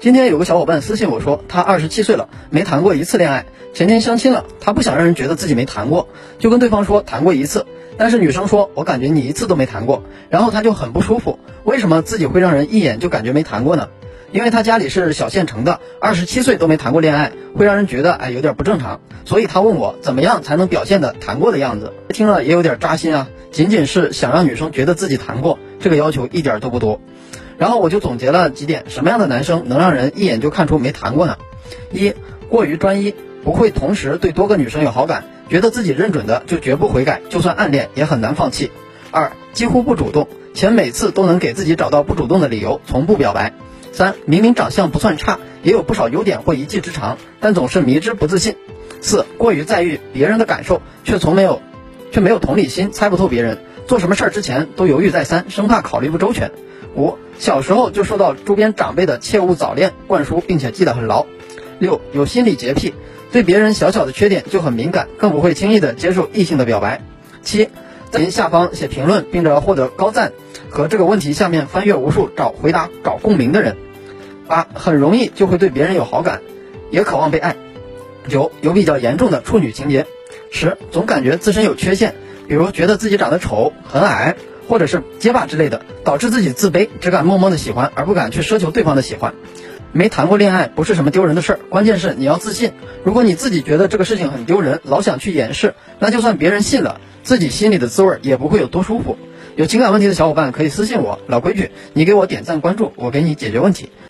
今天有个小伙伴私信我说，他二十七岁了，没谈过一次恋爱。前天相亲了，他不想让人觉得自己没谈过，就跟对方说谈过一次。但是女生说，我感觉你一次都没谈过，然后他就很不舒服。为什么自己会让人一眼就感觉没谈过呢？因为他家里是小县城的，二十七岁都没谈过恋爱，会让人觉得哎有点不正常。所以他问我怎么样才能表现的谈过的样子。听了也有点扎心啊，仅仅是想让女生觉得自己谈过，这个要求一点都不多。然后我就总结了几点，什么样的男生能让人一眼就看出没谈过呢？一、过于专一，不会同时对多个女生有好感，觉得自己认准的就绝不悔改，就算暗恋也很难放弃。二、几乎不主动，且每次都能给自己找到不主动的理由，从不表白。三、明明长相不算差，也有不少优点或一技之长，但总是迷之不自信。四、过于在意别人的感受，却从没有，却没有同理心，猜不透别人，做什么事儿之前都犹豫再三，生怕考虑不周全。五小时候就受到周边长辈的切勿早恋灌输，并且记得很牢。六有心理洁癖，对别人小小的缺点就很敏感，更不会轻易的接受异性的表白。七在下方写评论，并着获得高赞和这个问题下面翻阅无数找回答找共鸣的人。八很容易就会对别人有好感，也渴望被爱。九有比较严重的处女情节。十总感觉自身有缺陷，比如觉得自己长得丑、很矮。或者是结巴之类的，导致自己自卑，只敢默默的喜欢，而不敢去奢求对方的喜欢。没谈过恋爱不是什么丢人的事儿，关键是你要自信。如果你自己觉得这个事情很丢人，老想去掩饰，那就算别人信了，自己心里的滋味也不会有多舒服。有情感问题的小伙伴可以私信我，老规矩，你给我点赞关注，我给你解决问题。